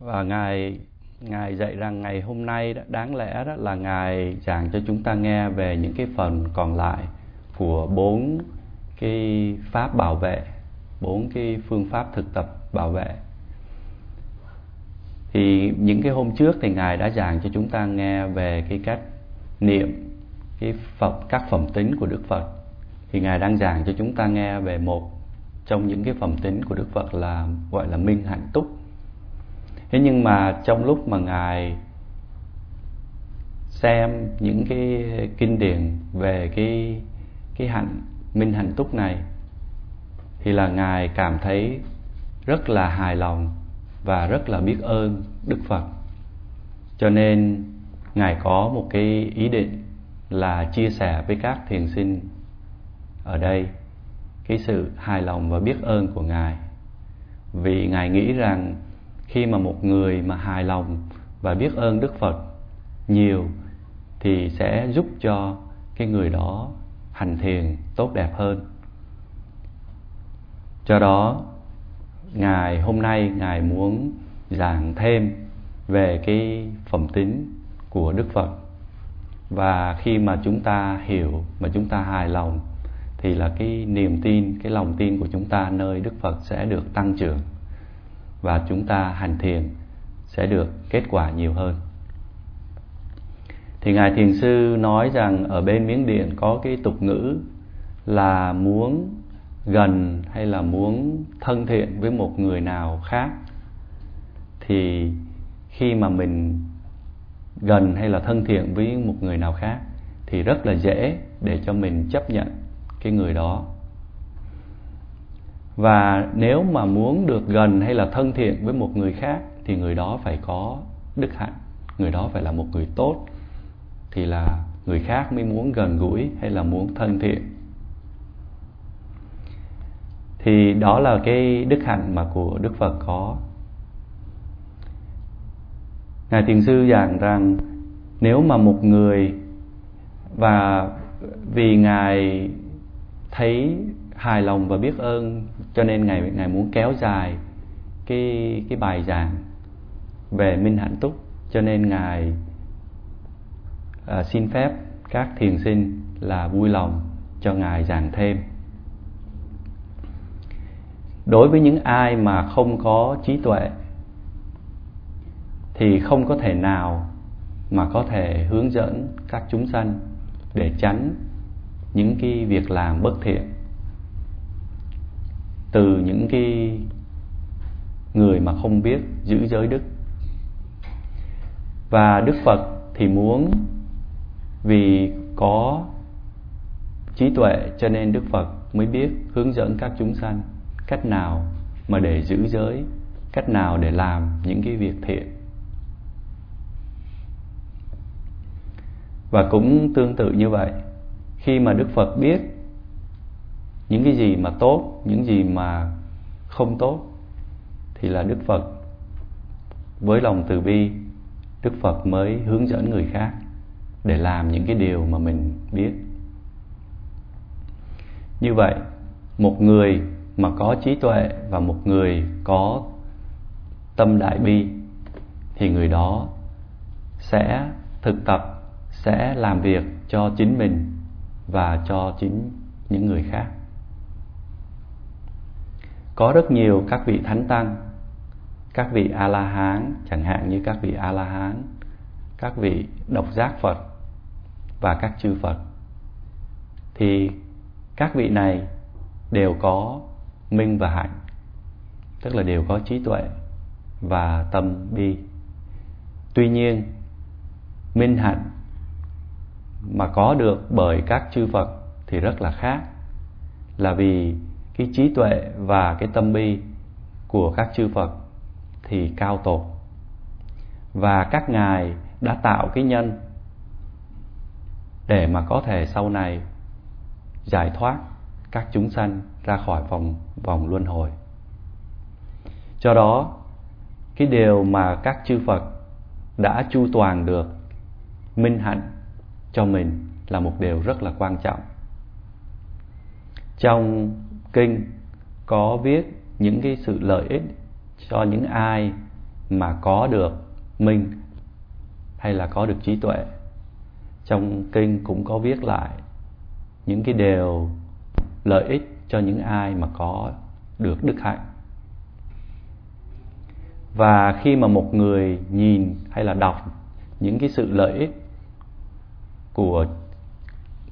và ngài ngài dạy rằng ngày hôm nay đó, đáng lẽ đó là ngài giảng cho chúng ta nghe về những cái phần còn lại của bốn cái pháp bảo vệ bốn cái phương pháp thực tập bảo vệ. Thì những cái hôm trước thì ngài đã giảng cho chúng ta nghe về cái cách niệm cái phẩm các phẩm tính của đức phật. Thì ngài đang giảng cho chúng ta nghe về một trong những cái phẩm tính của đức phật là gọi là minh hạnh túc thế nhưng mà trong lúc mà ngài xem những cái kinh điển về cái cái hạnh, minh hạnh túc này, thì là ngài cảm thấy rất là hài lòng và rất là biết ơn đức phật. Cho nên ngài có một cái ý định là chia sẻ với các thiền sinh ở đây cái sự hài lòng và biết ơn của ngài. Vì ngài nghĩ rằng khi mà một người mà hài lòng và biết ơn đức phật nhiều thì sẽ giúp cho cái người đó hành thiền tốt đẹp hơn. Do đó ngài hôm nay ngài muốn giảng thêm về cái phẩm tính của đức phật. Và khi mà chúng ta hiểu, mà chúng ta hài lòng thì là cái niềm tin, cái lòng tin của chúng ta nơi đức phật sẽ được tăng trưởng và chúng ta hành thiền sẽ được kết quả nhiều hơn. Thì ngài thiền sư nói rằng ở bên miến điện có cái tục ngữ là muốn gần hay là muốn thân thiện với một người nào khác. Thì khi mà mình gần hay là thân thiện với một người nào khác thì rất là dễ để cho mình chấp nhận cái người đó và nếu mà muốn được gần hay là thân thiện với một người khác, thì người đó phải có đức hạnh. Người đó phải là một người tốt, thì là người khác mới muốn gần gũi hay là muốn thân thiện. Thì đó là cái đức hạnh mà của đức phật có. Ngài thiền sư giảng rằng, nếu mà một người và vì ngài thấy hài lòng và biết ơn cho nên ngài ngài muốn kéo dài cái cái bài giảng về minh hạnh túc. Cho nên ngài à, xin phép các thiền sinh là vui lòng cho ngài giảng thêm. Đối với những ai mà không có trí tuệ thì không có thể nào mà có thể hướng dẫn các chúng sanh để tránh những cái việc làm bất thiện từ những cái người mà không biết giữ giới đức. Và đức phật thì muốn, vì có trí tuệ cho nên đức phật mới biết hướng dẫn các chúng sanh cách nào mà để giữ giới, cách nào để làm những cái việc thiện. Và cũng tương tự như vậy, khi mà đức phật biết những cái gì mà tốt, những gì mà không tốt thì là đức phật. Với lòng từ bi, đức phật mới hướng dẫn người khác để làm những cái điều mà mình biết. Như vậy, một người mà có trí tuệ và một người có tâm đại bi thì người đó sẽ thực tập, sẽ làm việc cho chính mình và cho chính những người khác có rất nhiều các vị thánh tăng, các vị a la hán chẳng hạn như các vị a la hán các vị độc giác phật và các chư phật. Thì các vị này đều có minh và hạnh, tức là đều có trí tuệ và tâm bi. Tuy nhiên, minh hạnh mà có được bởi các chư phật thì rất là khác, là vì cái trí tuệ và cái tâm bi của các chư phật thì cao tột. Và các ngài đã tạo cái nhân để mà có thể sau này giải thoát các chúng sanh ra khỏi vòng vòng luân hồi. Do đó, cái điều mà các chư phật đã chu toàn được, minh hạnh cho mình là một điều rất là quan trọng. Trong kinh có viết những cái sự lợi ích cho những ai mà có được minh hay là có được trí tuệ. Trong kinh cũng có viết lại những cái điều lợi ích cho những ai mà có được đức hạnh. Và khi mà một người nhìn hay là đọc những cái sự lợi ích của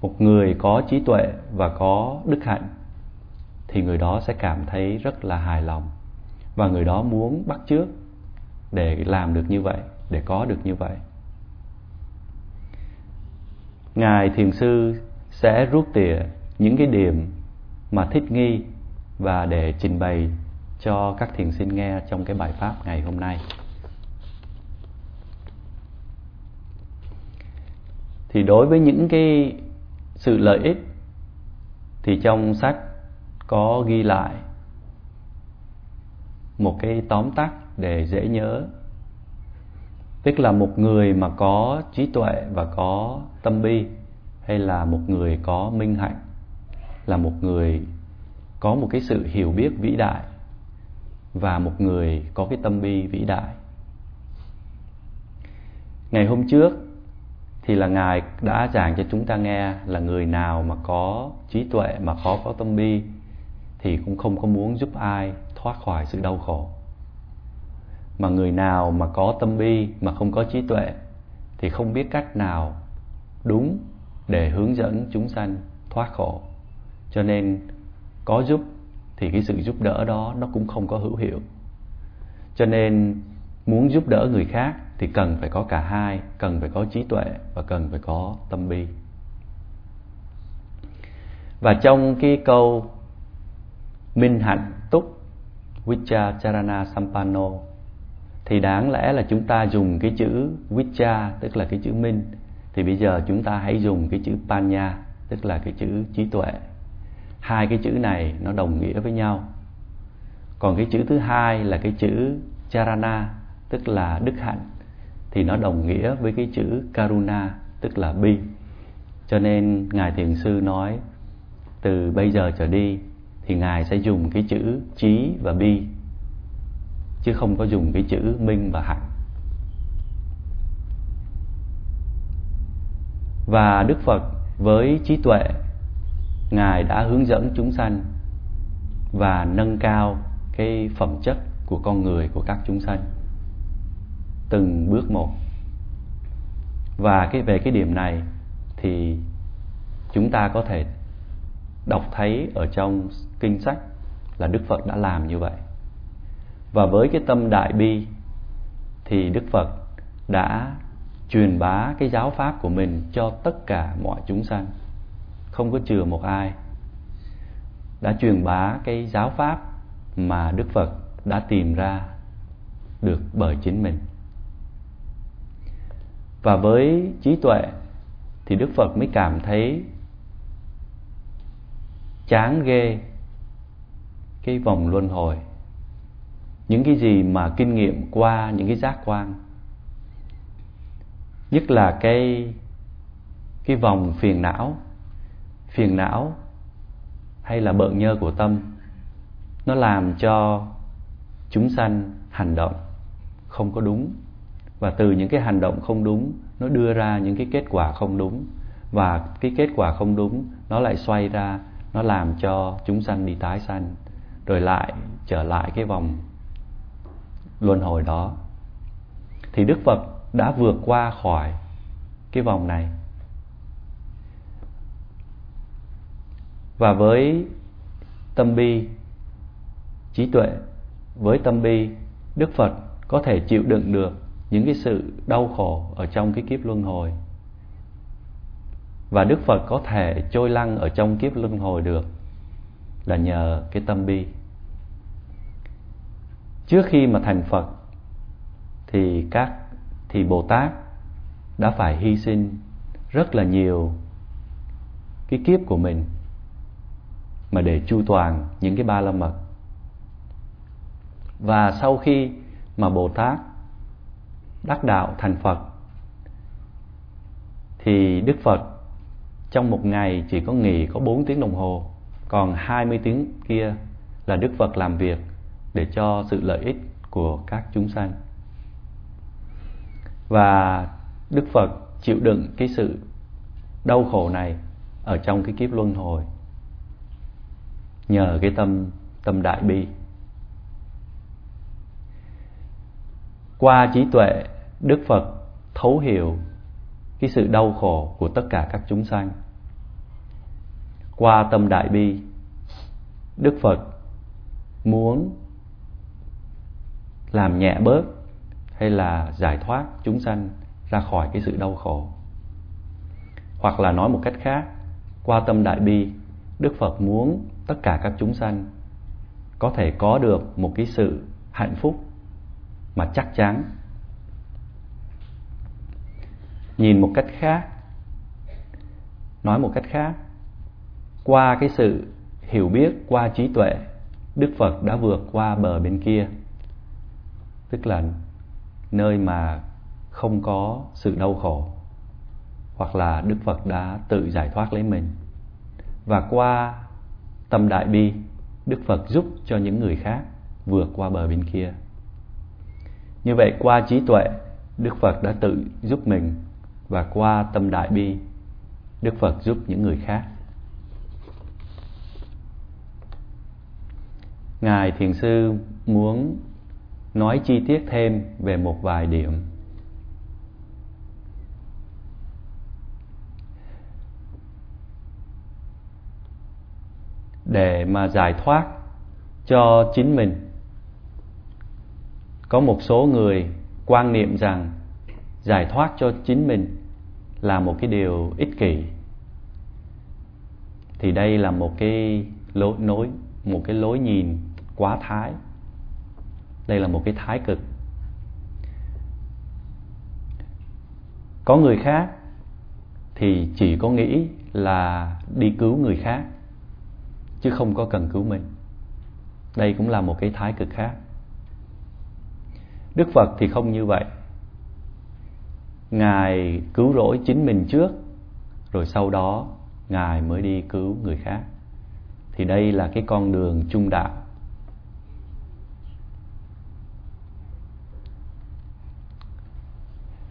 một người có trí tuệ và có đức hạnh thì người đó sẽ cảm thấy rất là hài lòng. Và người đó muốn bắt chước để làm được như vậy, để có được như vậy. Ngài thiền sư sẽ rút tỉa những cái điểm mà thích nghi và để trình bày cho các thiền sinh nghe trong cái bài pháp ngày hôm nay. Thì đối với những cái sự lợi ích thì trong sách có ghi lại một cái tóm tắt để dễ nhớ. Tức là một người mà có trí tuệ và có tâm bi, hay là một người có minh hạnh, là một người có một cái sự hiểu biết vĩ đại và một người có cái tâm bi vĩ đại. Ngày hôm trước thì là ngài đã giảng cho chúng ta nghe là người nào mà có trí tuệ mà khó có tâm bi thì cũng không có muốn giúp ai thoát khỏi sự đau khổ. Mà người nào mà có tâm bi mà không có trí tuệ thì không biết cách nào đúng để hướng dẫn chúng sanh thoát khổ. Cho nên có giúp thì cái sự giúp đỡ đó nó cũng không có hữu hiệu. Cho nên muốn giúp đỡ người khác thì cần phải có cả hai, cần phải có trí tuệ và cần phải có tâm bi. Và trong cái câu minh hạnh túc vicharana sampano. Thì đáng lẽ là chúng ta dùng cái chữ vicha, tức là cái chữ minh thì bây giờ chúng ta hãy dùng cái chữ panya, tức là cái chữ trí tuệ. Hai cái chữ này nó đồng nghĩa với nhau. Còn cái chữ thứ hai là cái chữ charana, tức là đức hạnh. Thì nó đồng nghĩa với cái chữ karuna, tức là bi. Cho nên ngài thiền sư nói, từ bây giờ trở đi thì ngài sẽ dùng cái chữ trí và bi, chứ không có dùng cái chữ minh và hạnh. Và đức phật với trí tuệ, ngài đã hướng dẫn chúng sanh và nâng cao cái phẩm chất của con người của các chúng sanh từng bước một. Và cái, về cái điểm này thì chúng ta có thể đọc thấy ở trong kinh sách là Đức Phật đã làm như vậy. Và với cái tâm đại bi thì Đức Phật đã truyền bá cái giáo pháp của mình cho tất cả mọi chúng sanh, không có chừa một ai. Đã truyền bá cái giáo pháp mà Đức Phật đã tìm ra được bởi chính mình. Và với trí tuệ thì Đức Phật mới cảm thấy chán ghê cái vòng luân hồi. Những cái gì mà kinh nghiệm qua, những cái giác quan. Nhất là cái cái vòng phiền não. Phiền não hay là bợn nhơ của tâm, nó làm cho chúng sanh hành động không có đúng. Và từ những cái hành động không đúng, nó đưa ra những cái kết quả không đúng. Và cái kết quả không đúng, nó lại xoay ra nó làm cho chúng sanh đi tái sanh, rồi lại trở lại cái vòng luân hồi đó. Thì đức phật đã vượt qua khỏi cái vòng này. Và với tâm bi, trí tuệ, với tâm bi, đức phật có thể chịu đựng được những cái sự đau khổ ở trong cái kiếp luân hồi và đức phật có thể trôi lăn ở trong kiếp luân hồi được là nhờ cái tâm bi. Trước khi mà thành phật, thì các, thì bồ tát đã phải hy sinh rất là nhiều cái kiếp của mình mà để chu toàn những cái ba la mật. Và sau khi mà bồ tát đắc đạo thành phật, thì đức phật trong một ngày chỉ có nghỉ có 4 tiếng đồng hồ, còn 20 tiếng kia là đức phật làm việc để cho sự lợi ích của các chúng sanh. Và đức phật chịu đựng cái sự đau khổ này ở trong cái kiếp luân hồi nhờ cái tâm tâm đại bi. Qua trí tuệ, đức phật thấu hiểu cái sự đau khổ của tất cả các chúng sanh qua tâm đại bi. Đức phật muốn làm nhẹ bớt hay là giải thoát chúng sanh ra khỏi cái sự đau khổ. Hoặc là nói một cách khác, qua tâm đại bi, đức phật muốn tất cả các chúng sanh có thể có được một cái sự hạnh phúc mà chắc chắn. Nhìn một cách khác, nói một cách khác qua cái sự hiểu biết, qua trí tuệ, đức phật đã vượt qua bờ bên kia. Tức là nơi mà không có sự đau khổ, hoặc là đức phật đã tự giải thoát lấy mình. Và qua tâm đại bi, đức phật giúp cho những người khác vượt qua bờ bên kia. Như vậy, qua trí tuệ, đức phật đã tự giúp mình. Và qua tâm đại bi, đức phật giúp những người khác ngài thiền sư muốn nói chi tiết thêm về một vài điểm. Để mà giải thoát cho chính mình, có một số người quan niệm rằng giải thoát cho chính mình là một cái điều ích kỷ. Thì đây là một cái lối nối, một cái lối nhìn quá thái. Đây là một cái thái cực. Có người khác thì chỉ có nghĩ là đi cứu người khác, chứ không có cần cứu mình. Đây cũng là một cái thái cực khác. Đức phật thì không như vậy. Ngài cứu rỗi chính mình trước, rồi sau đó ngài mới đi cứu người khác. Thì đây là cái con đường trung đạo.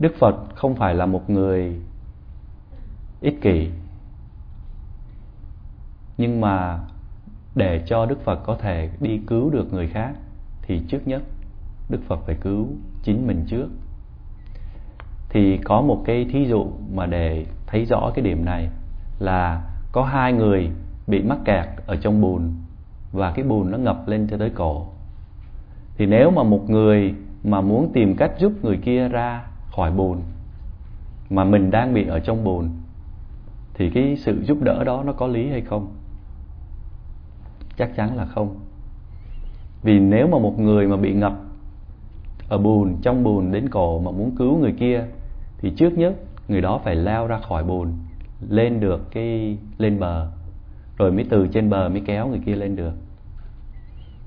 Đức phật không phải là một người ích kỷ. Nhưng mà để cho đức phật có thể đi cứu được người khác, thì trước nhất đức phật phải cứu chính mình trước. Thì có một cái thí dụ mà để thấy rõ cái điểm này là có hai người bị mắc kẹt ở trong bùn và cái bùn nó ngập lên cho tới cổ. Thì nếu mà một người mà muốn tìm cách giúp người kia ra khỏi bồn. Mà mình đang bị ở trong bồn, thì cái sự giúp đỡ đó nó có lý hay không? Chắc chắn là không. Vì nếu mà một người mà bị ngập ở bùn trong bùn đến cổ mà muốn cứu người kia, thì trước nhất người đó phải leo ra khỏi bùn lên được cái, lên bờ. Rồi mới từ trên bờ mới kéo người kia lên được.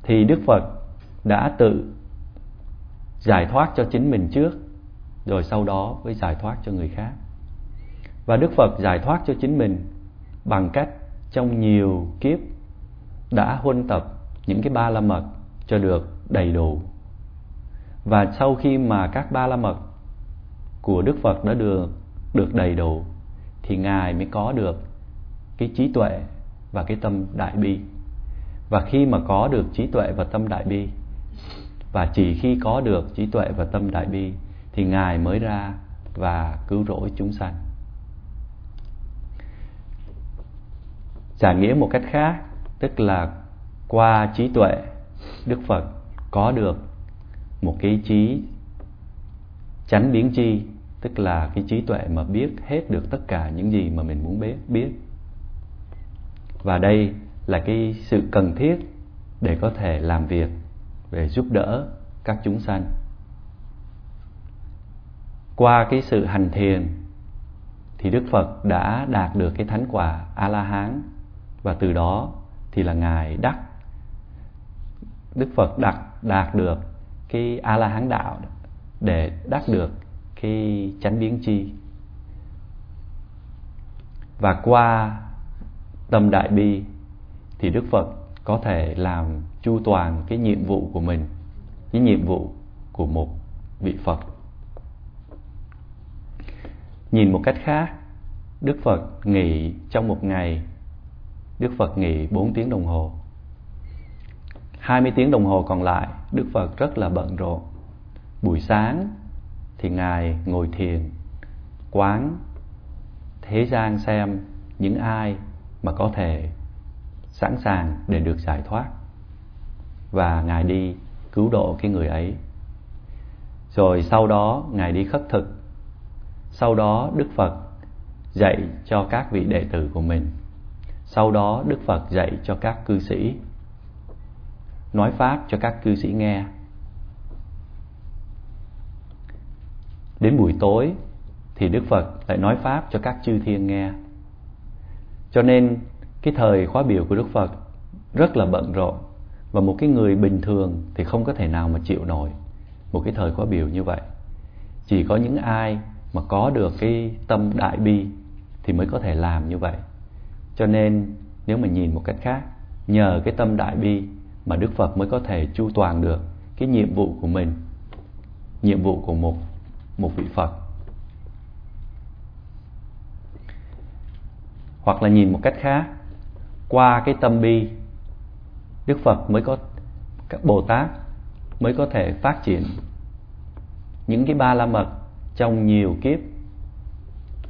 Thì đức phật đã tự giải thoát cho chính mình trước rồi sau đó mới giải thoát cho người khác. Và đức phật giải thoát cho chính mình bằng cách trong nhiều kiếp đã huân tập những cái ba la mật cho được đầy đủ. Và sau khi mà các ba la mật của đức phật đã được được đầy đủ, thì ngài mới có được cái trí tuệ và cái tâm đại bi. Và khi mà có được trí tuệ và tâm đại bi, và chỉ khi có được trí tuệ và tâm đại bi thì ngài mới ra và cứu rỗi chúng sanh. Giải nghĩa một cách khác, tức là qua trí tuệ, đức phật có được một cái trí chánh biến chi tức là cái trí tuệ mà biết hết được tất cả những gì mà mình muốn biết biết. Và đây là cái sự cần thiết để có thể làm việc, để giúp đỡ các chúng sanh qua cái sự hành thiền, thì đức phật đã đạt được cái thánh quả a la hán và từ đó thì là ngài đắc, đức phật đạt đạt được cái a la hán đạo để đắc được cái chánh biến chi và qua tâm đại bi thì đức phật có thể làm chu toàn cái nhiệm vụ của mình, cái nhiệm vụ của một vị phật nhìn một cách khác, đức phật nghỉ trong một ngày, đức phật nghỉ 4 tiếng đồng hồ. 20 tiếng đồng hồ còn lại, đức phật rất là bận rộn. Buổi sáng thì ngài ngồi thiền, quán thế gian xem những ai mà có thể sẵn sàng để được giải thoát. Và ngài đi cứu độ cái người ấy. Rồi sau đó ngài đi khất thực sau đó đức phật dạy cho các vị đệ tử của mình. Sau đó đức phật dạy cho các cư sĩ. Nói pháp cho các cư sĩ nghe. Đến buổi tối thì đức phật lại nói pháp cho các chư thiên nghe. Cho nên cái thời khóa biểu của đức phật rất là bận rộn và một cái người bình thường thì không có thể nào mà chịu nổi một cái thời khóa biểu như vậy. Chỉ có những ai mà có được cái tâm đại bi thì mới có thể làm như vậy. Cho nên nếu mà nhìn một cách khác, nhờ cái tâm đại bi mà đức phật mới có thể chu toàn được cái nhiệm vụ của mình, nhiệm vụ của một một vị phật. Hoặc là nhìn một cách khác, qua cái tâm bi, đức phật mới có, các bồ tát mới có thể phát triển những cái ba la mật trong nhiều kiếp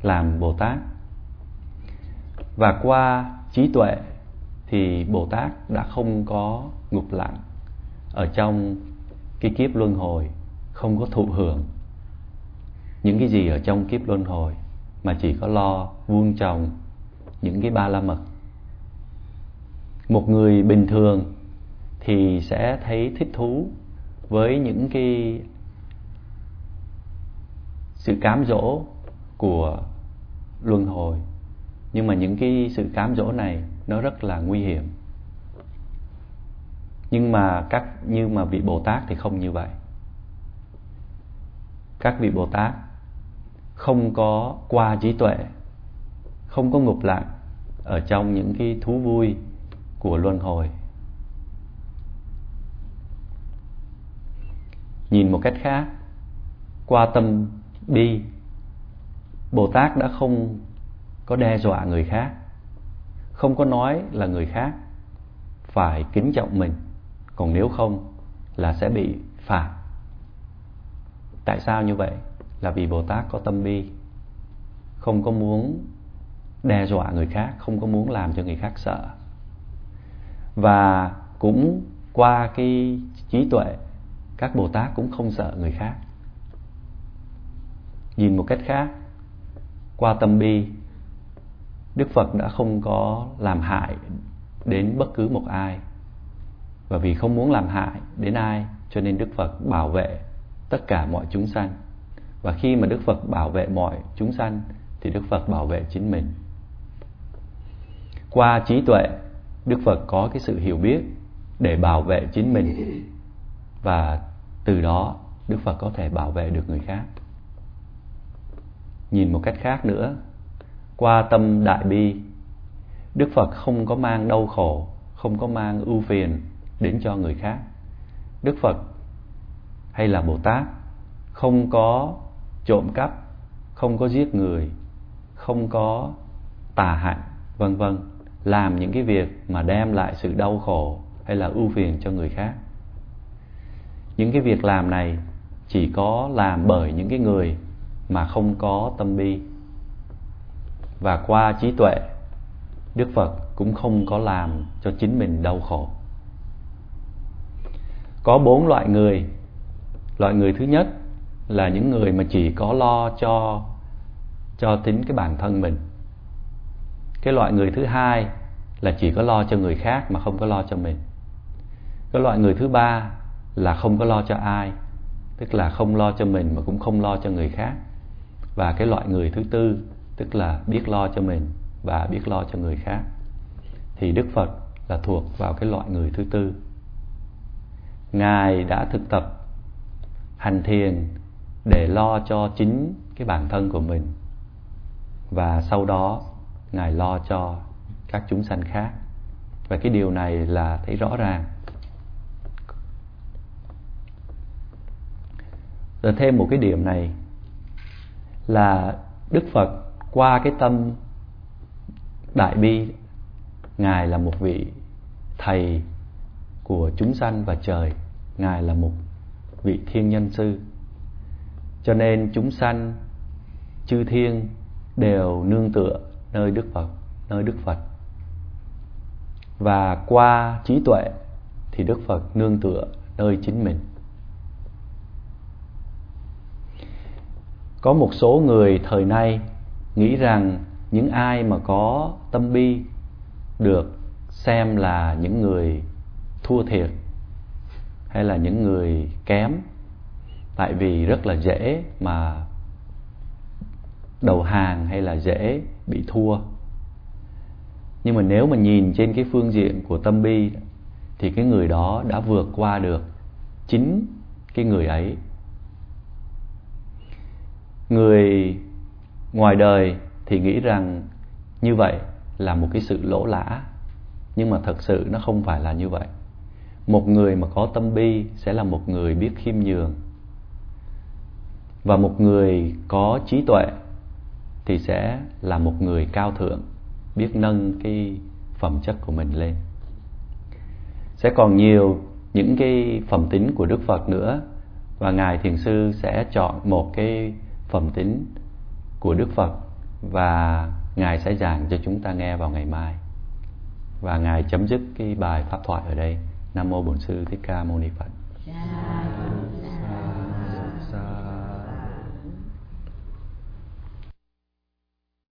làm bồ tát. Và qua trí tuệ thì bồ tát đã không có ngục lặng ở trong cái kiếp luân hồi, không có thụ hưởng những cái gì ở trong kiếp luân hồi, mà chỉ có lo vuông trồng những cái ba la mật. Một người bình thường thì sẽ thấy thích thú với những cái sự cám dỗ của luân hồi. Nhưng mà những cái sự cám dỗ này nó rất là nguy hiểm. Nhưng mà các, như mà vị bồ tát thì không như vậy. Các vị bồ tát không có qua trí tuệ, không có ngục lặng ở trong những cái thú vui của luân hồi. Nhìn một cách khác, qua tâm bi bồ tát đã không có đe dọa người khác, không có nói là người khác phải kính trọng mình, còn nếu không là sẽ bị phạt. Tại sao như vậy? Là vì bồ tát có tâm bi, không có muốn đe dọa người khác, không có muốn làm cho người khác sợ. Và cũng qua cái trí tuệ, các bồ tát cũng không sợ người khác nhìn một cách khác, qua tâm bi, đức phật đã không có làm hại đến bất cứ một ai. Và vì không muốn làm hại đến ai, cho nên đức phật bảo vệ tất cả mọi chúng sanh. Và khi mà đức phật bảo vệ mọi chúng sanh, thì đức phật bảo vệ chính mình. Qua trí tuệ, đức phật có cái sự hiểu biết để bảo vệ chính mình. Và từ đó, đức phật có thể bảo vệ được người khác nhìn một cách khác nữa. Qua tâm đại bi, đức phật không có mang đau khổ, không có mang ưu phiền đến cho người khác. Đức phật hay là bồ tát không có trộm cắp, không có giết người, không có tà hạnh vân vân, làm những cái việc mà đem lại sự đau khổ hay là ưu phiền cho người khác. Những cái việc làm này chỉ có làm bởi những cái người mà không có tâm bi. Và qua trí tuệ, đức phật cũng không có làm cho chính mình đau khổ. Có bốn loại người. Loại người thứ nhất là những người mà chỉ có lo cho cho tính cái bản thân mình. Cái loại người thứ hai là chỉ có lo cho người khác mà không có lo cho mình. Cái loại người thứ ba là không có lo cho ai, tức là không lo cho mình mà cũng không lo cho người khác và cái loại người thứ tư, tức là biết lo cho mình và biết lo cho người khác, thì đức phật là thuộc vào cái loại người thứ tư. Ngài đã thực tập, hành thiền để lo cho chính cái bản thân của mình, và sau đó ngài lo cho các chúng sanh khác. Và cái điều này là thấy rõ ràng. Rồi thêm một cái điểm này là đức phật qua cái tâm đại bi, ngài là một vị thầy của chúng sanh và trời, ngài là một vị thiên nhân sư. Cho nên chúng sanh, chư thiên đều nương tựa nơi đức phật, nơi đức phật. Và qua trí tuệ thì đức phật nương tựa nơi chính mình. Có một số người thời nay nghĩ rằng những ai mà có tâm bi được xem là những người thua thiệt hay là những người kém, tại vì rất là dễ mà đầu hàng hay là dễ bị thua. Nhưng mà nếu mà nhìn trên cái phương diện của tâm bi thì cái người đó đã vượt qua được chính cái người ấy người ngoài đời thì nghĩ rằng như vậy là một cái sự lỗ lã, nhưng mà thật sự nó không phải là như vậy. Một người mà có tâm bi sẽ là một người biết khiêm nhường. Và một người có trí tuệ thì sẽ là một người cao thượng, biết nâng cái phẩm chất của mình lên. Sẽ còn nhiều những cái phẩm tính của đức phật nữa, và ngài thiền sư sẽ chọn một cái phẩm tính của đức phật và ngài sẽ giảng cho chúng ta nghe vào ngày mai. Và ngài chấm dứt cái bài pháp thoại ở đây. Nam mô bổn sư thích ca mâu ni phật. Dạ.